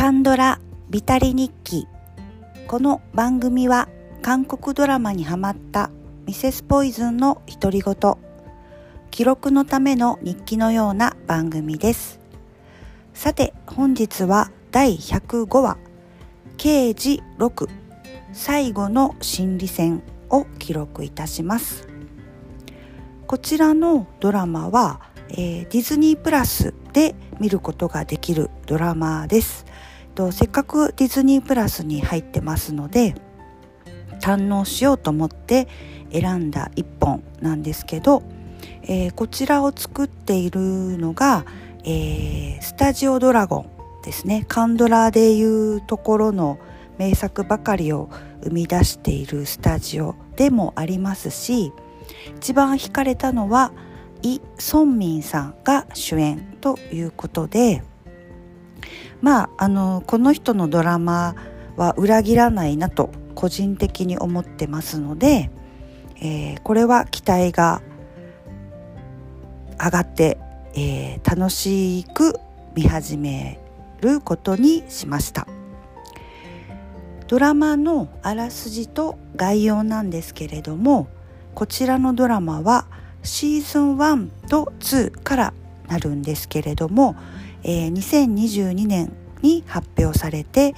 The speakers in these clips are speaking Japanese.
カンドラビタリ日記。この番組は韓国ドラマにハマったミセスポイズンの独り言。記録のための日記のような番組です。さて本日は第105話。刑事6最後の心理戦を記録いたします。こちらのドラマは、えー、ディズニープラスで見ることができるドラマです。とせっかくディズニープラスに入ってますので堪能しようと思って選んだ一本なんですけど、えー、こちらを作っているのが、えー、スタジオドラゴンですね。カンドラでいうところの名作ばかりを生み出しているスタジオでもありますし一番惹かれたのはイ・ソンミンさんが主演ということでまああのこの人のドラマは裏切らないなと個人的に思ってますので、えー、これは期待が上がって、えー、楽しく見始めることにしました。ドラマのあらすじと概要なんですけれどもこちらのドラマはシーズン1と2からなるんですけれども、えー、2022年に発表されて、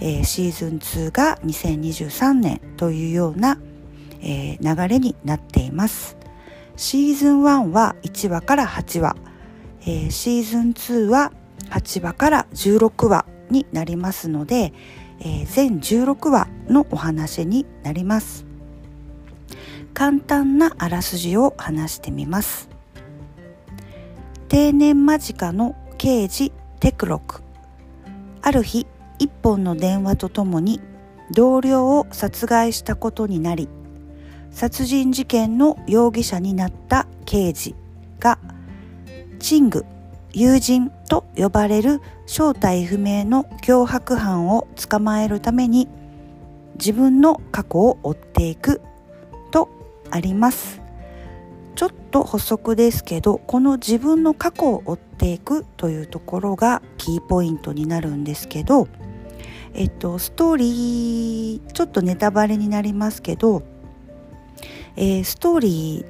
えー、シーズン2が2023年というような、えー、流れになっています。シーズン1は1話から8話、えー、シーズン2は8話から16話になりますので、えー、全16話のお話になります。簡単なあらすじを話してみます。定年間近の刑事テクロク。ある日一本の電話とともに同僚を殺害したことになり殺人事件の容疑者になった刑事がチング友人と呼ばれる正体不明の脅迫犯を捕まえるために自分の過去を追っていくとあります。ちょっと補足ですけどこの自分の過去を追っていくというところがキーポイントになるんですけどえっとストーリーちょっとネタバレになりますけど、えー、ストーリ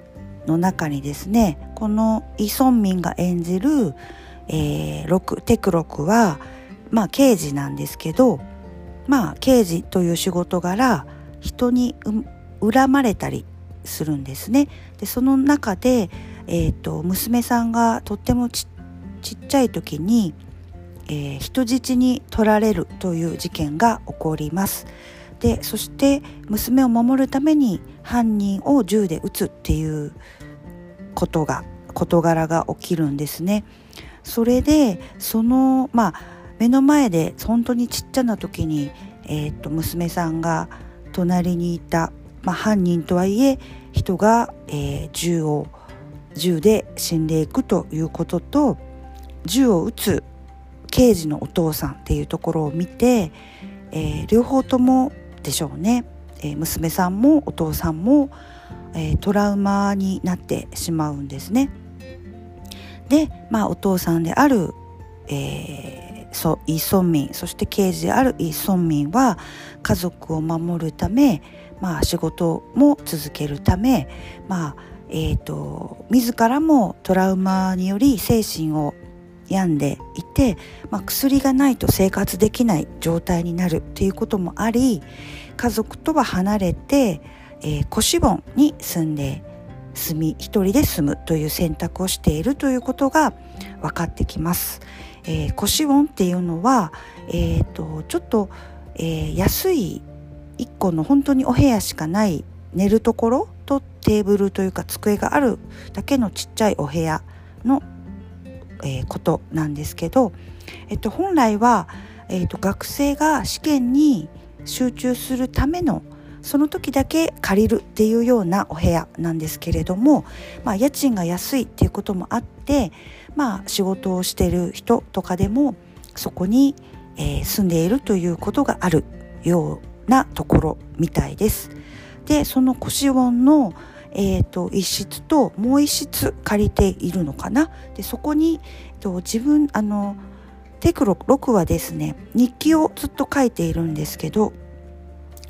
ーの中にですねこのイ・ソンミンが演じる、えー、ロクテクロクはまあ刑事なんですけどまあ刑事という仕事柄人に恨まれたりするんですね。でその中で、えーと、娘さんがとってもちっちゃい時に、えー、人質に取られるという事件が起こります。でそして娘を守るために犯人を銃で撃つっていうことが事柄が起きるんですね。それでそのまあ目の前で本当にちっちゃな時に、えー、と娘さんが隣にいたまあ、犯人とはいえ人が、えー、銃を銃で死んでいくということと銃を撃つ刑事のお父さんっていうところを見て、えー、両方ともでしょうね、えー、娘さんもお父さんも、えー、トラウマになってしまうんですね。で、まあ、お父さんである、えー、ソイ・ソンミンそして刑事であるイ・ソンミンは家族を守るためまあ、仕事も続けるため、まあえーと、自らもトラウマにより精神を病んでいて、まあ、薬がないと生活できない状態になるということもあり家族とは離れて、えー、腰盆に住んで住み一人で住むという選択をしているということが分かってきます。えー、腰盆っていうのは、えーと、ちょっと、えー、安い1個の本当にお部屋しかない寝るところとテーブルというか机があるだけのちっちゃいお部屋の、えー、ことなんですけど、えっと、本来は、えっと、学生が試験に集中するためのその時だけ借りるっていうようなお部屋なんですけれども、まあ、家賃が安いっていうこともあって、まあ、仕事をしてる人とかでもそこに、えー、住んでいるということがあるようなところみたいです。でその腰音の、えーと、一室ともう一室借りているのかなでそこに、えーと、自分あのテクロ6はですね日記をずっと書いているんですけど、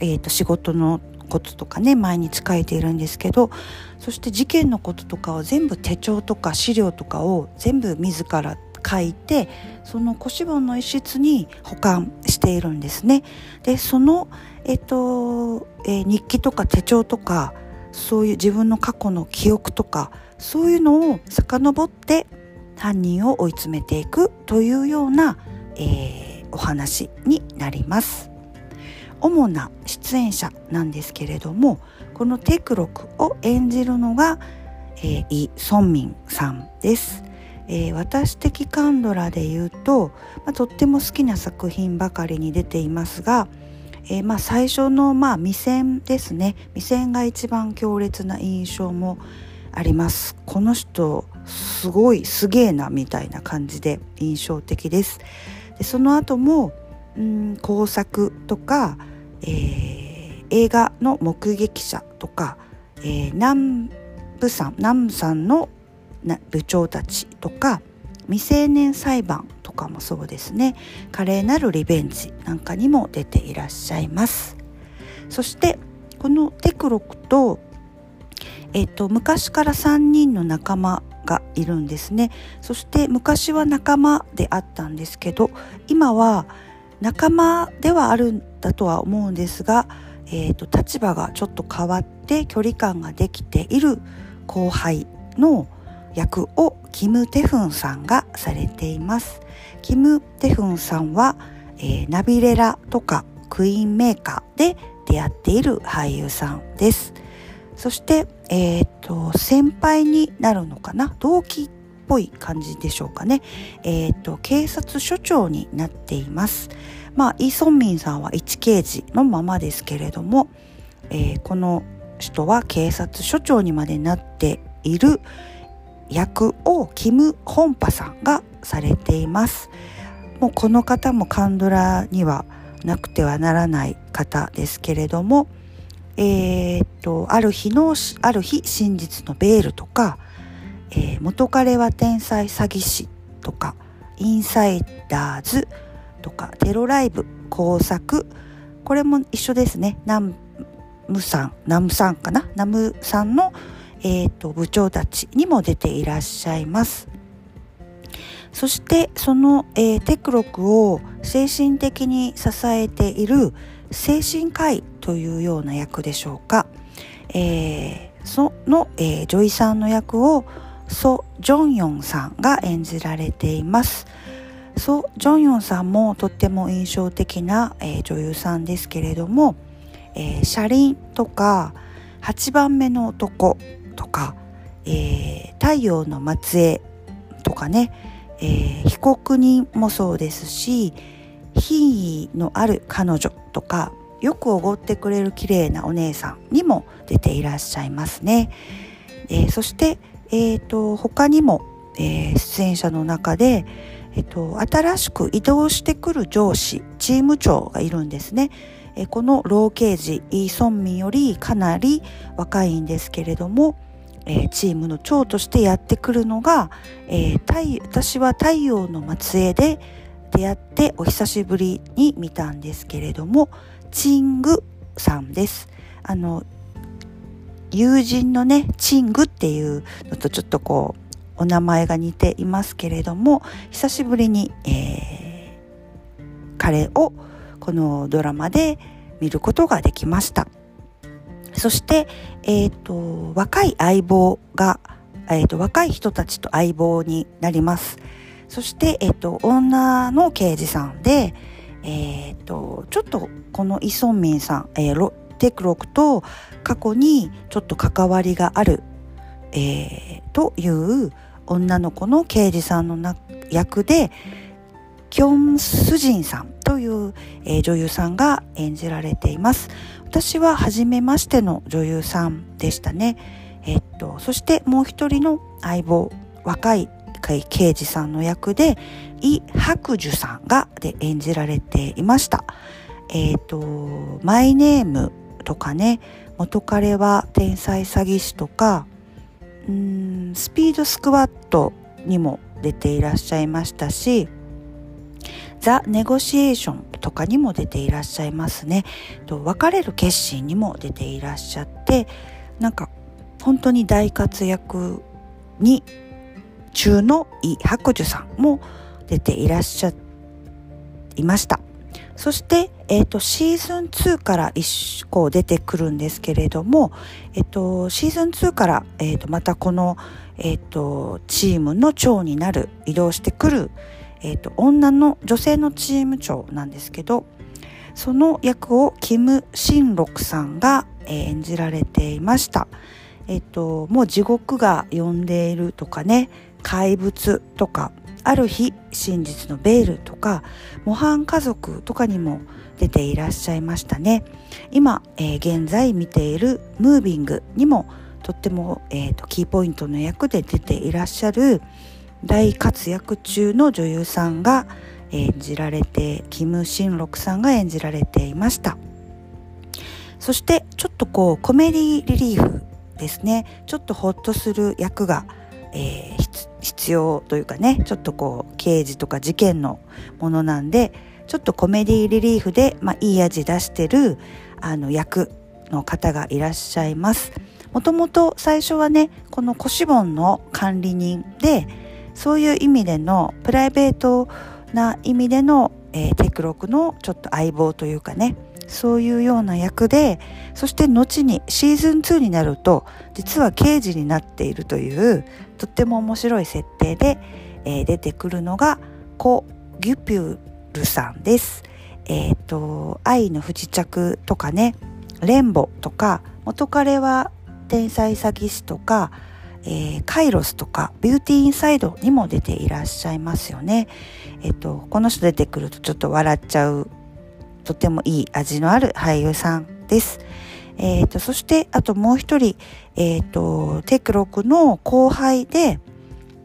えーと、仕事のこととかね毎日書いているんですけどそして事件のこととかを全部手帳とか資料とかを全部自ら書いてその腰本の一室に保管しているんですね。でその、えっとえー、日記とか手帳とかそういう自分の過去の記憶とかそういうのを遡って犯人を追い詰めていくというような、えー、お話になります。主な出演者なんですけれどもこのテクロクを演じるのが、えー、イ・ソンミンさんです。えー、私的カンドラで言うと、まあ、とっても好きな作品ばかりに出ていますが、えー、まあ最初のまあ未線ですね。未線が一番強烈な印象もあります。この人すごいすげえなみたいな感じで印象的です。でその後もうん工作とか、えー、映画の目撃者とか、えー、南部さん南部さんの部長たちとか未成年裁判とかもそうですね。華麗なるリベンジなんかにも出ていらっしゃいます。そしてこのテクロクと,、えーと、昔から3人の仲間がいるんですね。そして昔は仲間であったんですけど今は仲間ではあるんだとは思うんですが、えーと立場がちょっと変わって距離感ができている後輩の役をキム・テフンさんがされています。キム・テフンさんは、えー、ナビレラとかクイーンメーカーで出会っている俳優さんです。そして、えーと、先輩になるのかな？同期っぽい感じでしょうかね、えーと、警察署長になっています。まあイ・ソンミンさんは一刑事のままですけれども、えー、この人は警察署長にまでなっている、役をキム・ホンパさんがされています。もうこの方もカンドラにはなくてはならない方ですけれどもえー、っとある日のある日真実のベールとか、えー、元彼は天才詐欺師とかインサイダーズとかテロライブ工作これも一緒ですね。ナムさんナムさんかな？ナムさんのえーと、部長たちにも出ていらっしゃいます。そしてその、えー、テクロクを精神的に支えている精神科医というような役でしょうか、えー、その、えー、女医さんの役をソ・ジョンヨンさんが演じられています。ソ・ジョンヨンさんもとっても印象的な、えー、女優さんですけれども、えー、車輪とか8番目の男とか、えー、太陽の末裔とかね、えー、被告人もそうですし品位のある彼女とかよくおごってくれる綺麗なお姉さんにも出ていらっしゃいますね。えー、そして、えーと、他にも、えー、出演者の中で、えーと、新しく移動してくる上司チーム長がいるんですね。えー、この老刑事イ・ソンミンよりかなり若いんですけれども、えー、チームの長としてやってくるのが、えー、私は太陽の末裔で出会ってお久しぶりに見たんですけれどもチングさんです。あの友人のねチングっていうのとちょっとこうお名前が似ていますけれども久しぶりに、えー、彼をこのドラマで見ることができました。そして、え、ー、と、若い相棒が、え、ー、と、若い人たちと相棒になります。そして、え、ー、と、女の刑事さんで、えっ、と、ちょっとこのイ・ソンミンさん、えー、テクロクと過去にちょっと関わりがある、えー、という女の子の刑事さんのな役で、キョン・スジンさんという、えー、女優さんが演じられています。私は初めましての女優さんでしたね。えっと、そしてもう一人の相棒、若い刑事さんの役で、イ・ハクジュさんがで演じられていました。えっと、マイネームとかね、元彼は天才詐欺師とか、うんスピードスクワットにも出ていらっしゃいましたし、ザ・ネゴシエーションとかにも出ていらっしゃいますね。と別れる決心にも出ていらっしゃってなんか本当に大活躍に中のイ・白樹さんも出ていらっしゃいました。そして、えっ、ー、と、シーズン2から一個出てくるんですけれども、えっ、ー、と、シーズン2から、えっ、ー、と、またこの、えっ、と、チームの長になる、移動してくる、えっ、と、女の、女性のチーム長なんですけど、その役をキム・シンロクさんが、演じられていました。えっ、と、もう地獄が呼んでいるとかね、怪物とか、ある日真実のベールとか模範家族とかにも出ていらっしゃいましたね今、えー、現在見ているムービングにもとっても、えーと、キーポイントの役で出ていらっしゃる大活躍中の女優さんが演じられてキム・シンロクさんが演じられていました。そしてちょっとこうコメディリリーフですね。ちょっとホッとする役が、えー、必要というかね。ちょっとこう刑事とか事件のものなんでちょっとコメディリリーフで、まあ、いい味出してるあの役の方がいらっしゃいます。もともと最初はねこのコシボンの管理人でそういう意味でのプライベートな意味での、えー、テクロクのちょっと相棒というかねそういうような役でそして後にシーズン2になると実は刑事になっているというとっても面白い設定で、えー、出てくるのがコ・ギュピュルさんです。えっ、ー、と愛の不時着とかねレンボとか元彼は天才詐欺師とか、えー、カイロスとかビューティーインサイドにも出ていらっしゃいますよね。えっ、とこの人出てくるとちょっと笑っちゃうとてもいい味のある俳優さんです。えーと、そしてあともう一人、えーと、テクロクの後輩で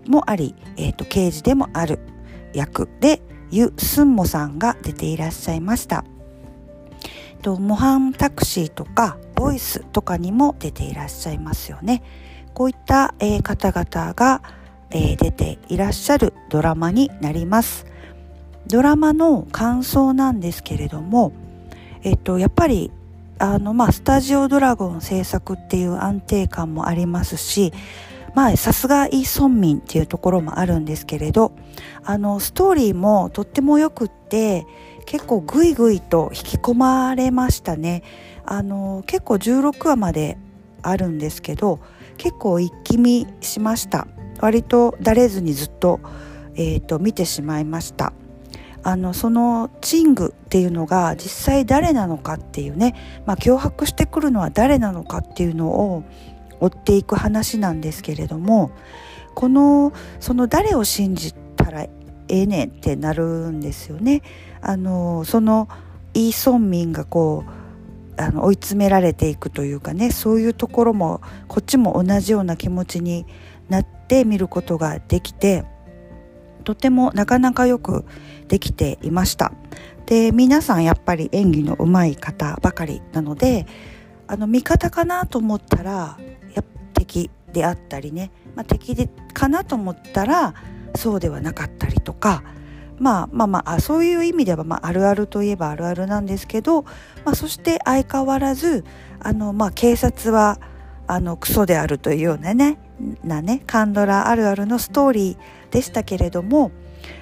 もあり、えーと、刑事でもある役でユ・スンモさんが出ていらっしゃいました。と模範タクシーとかボイスとかにも出ていらっしゃいますよね。こういった、えー、方々が、えー、出ていらっしゃるドラマになります。ドラマの感想なんですけれども、えっと、やっぱりあの、まあ、スタジオドラゴン制作っていう安定感もありますし、まあ、さすがイ・ソンミンっていうところもあるんですけれど、あの、ストーリーもとっても良くって、結構グイグイと引き込まれましたね。あの、結構16話まであるんですけど、結構一気見しました。割とだれずにずっと、えっ、ー、と、見てしまいました。あのそのチングっていうのが実際誰なのかっていうね、まあ、脅迫してくるのは誰なのかっていうのを追っていく話なんですけれどもこのその誰を信じたらええねんってなるんですよね。あのそのイ・ソンミンがこうあの追い詰められていくというかねそういうところもこっちも同じような気持ちになって見ることができてとてもなかなかよくできていました。で皆さんやっぱり演技の上手い方ばかりなのであの味方かなと思ったらや敵であったりね、まあ、敵でかなと思ったらそうではなかったりとかまあまあまあそういう意味では、まあ、あるあるといえばあるあるなんですけど、まあ、そして相変わらずあの、まあ、警察はあのクソであるというようなねなねカンドラあるあるのストーリーでしたけれども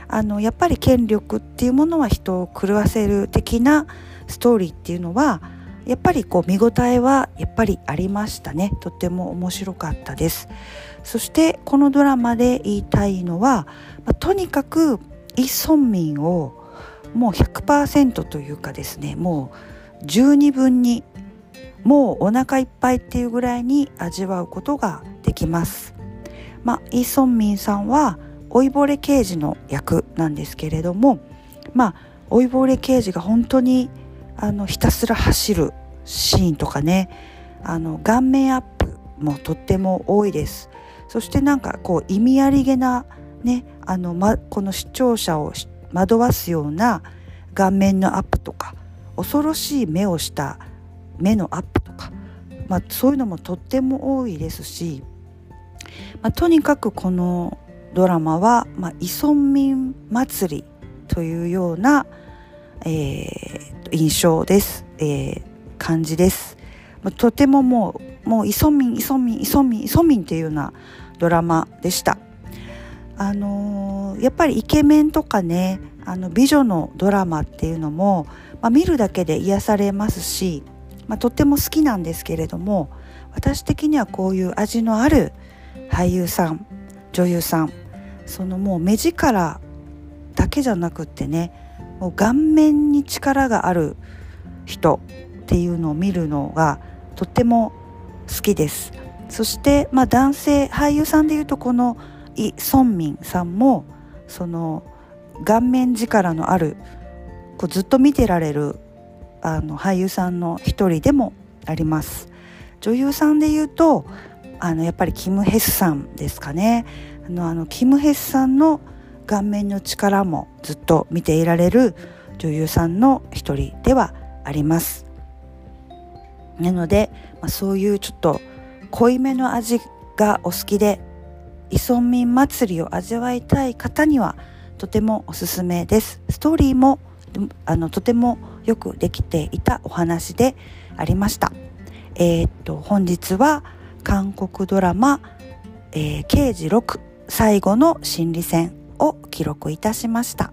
あのやっぱり権力っていうものは人を狂わせる的なストーリーっていうのはやっぱりこう見応えはやっぱりありましたね。とても面白かったです。そしてこのドラマで言いたいのは、まあ、とにかくイ・ソンミンをもう100%というかですねもう十二分にもうお腹いっぱいっていうぐらいに味わうことができます。まあ、イ・ソンミンさんは老いぼれ刑事の役なんですけれどもまあ老いぼれ刑事が本当にあのひたすら走るシーンとかねあの顔面アップもとっても多いですそしてなんかこう意味ありげなねあの、ま、この視聴者を惑わすような顔面のアップとか恐ろしい目をした目のアップとか、まあ、そういうのもとっても多いですし、まあ、とにかくこのドラマは、まあ、イソンミン祭りというような、えー、印象です、えー、感じです。まあとてももうもうイソミンイソミンイソミンイソミンっていうようなドラマでした。あのー、やっぱりイケメンとかねあの美女のドラマっていうのも、まあ、見るだけで癒されますし、まあ、とっても好きなんですけれども私的にはこういう味のある俳優さん女優さんそのもう目力だけじゃなくってねもう顔面に力がある人っていうのを見るのがとっても好きです。そして、まあ、男性俳優さんでいうとこのイ・ソンミンさんもその顔面力のあるこうずっと見てられるあの俳優さんの一人でもあります。女優さんでいうとあのやっぱりキム・ヘスさんですかね。あのあのキム・ヘスさんの顔面の力もずっと見ていられる女優さんの一人ではあります。なので、まあ、そういうちょっと濃いめの味がお好きでイソンミン祭りを味わいたい方にはとてもおすすめです。ストーリーもあのとてもよくできていたお話でありました。えー、っと本日は韓国ドラマ、えー、刑事6最後の心理戦を記録いたしました。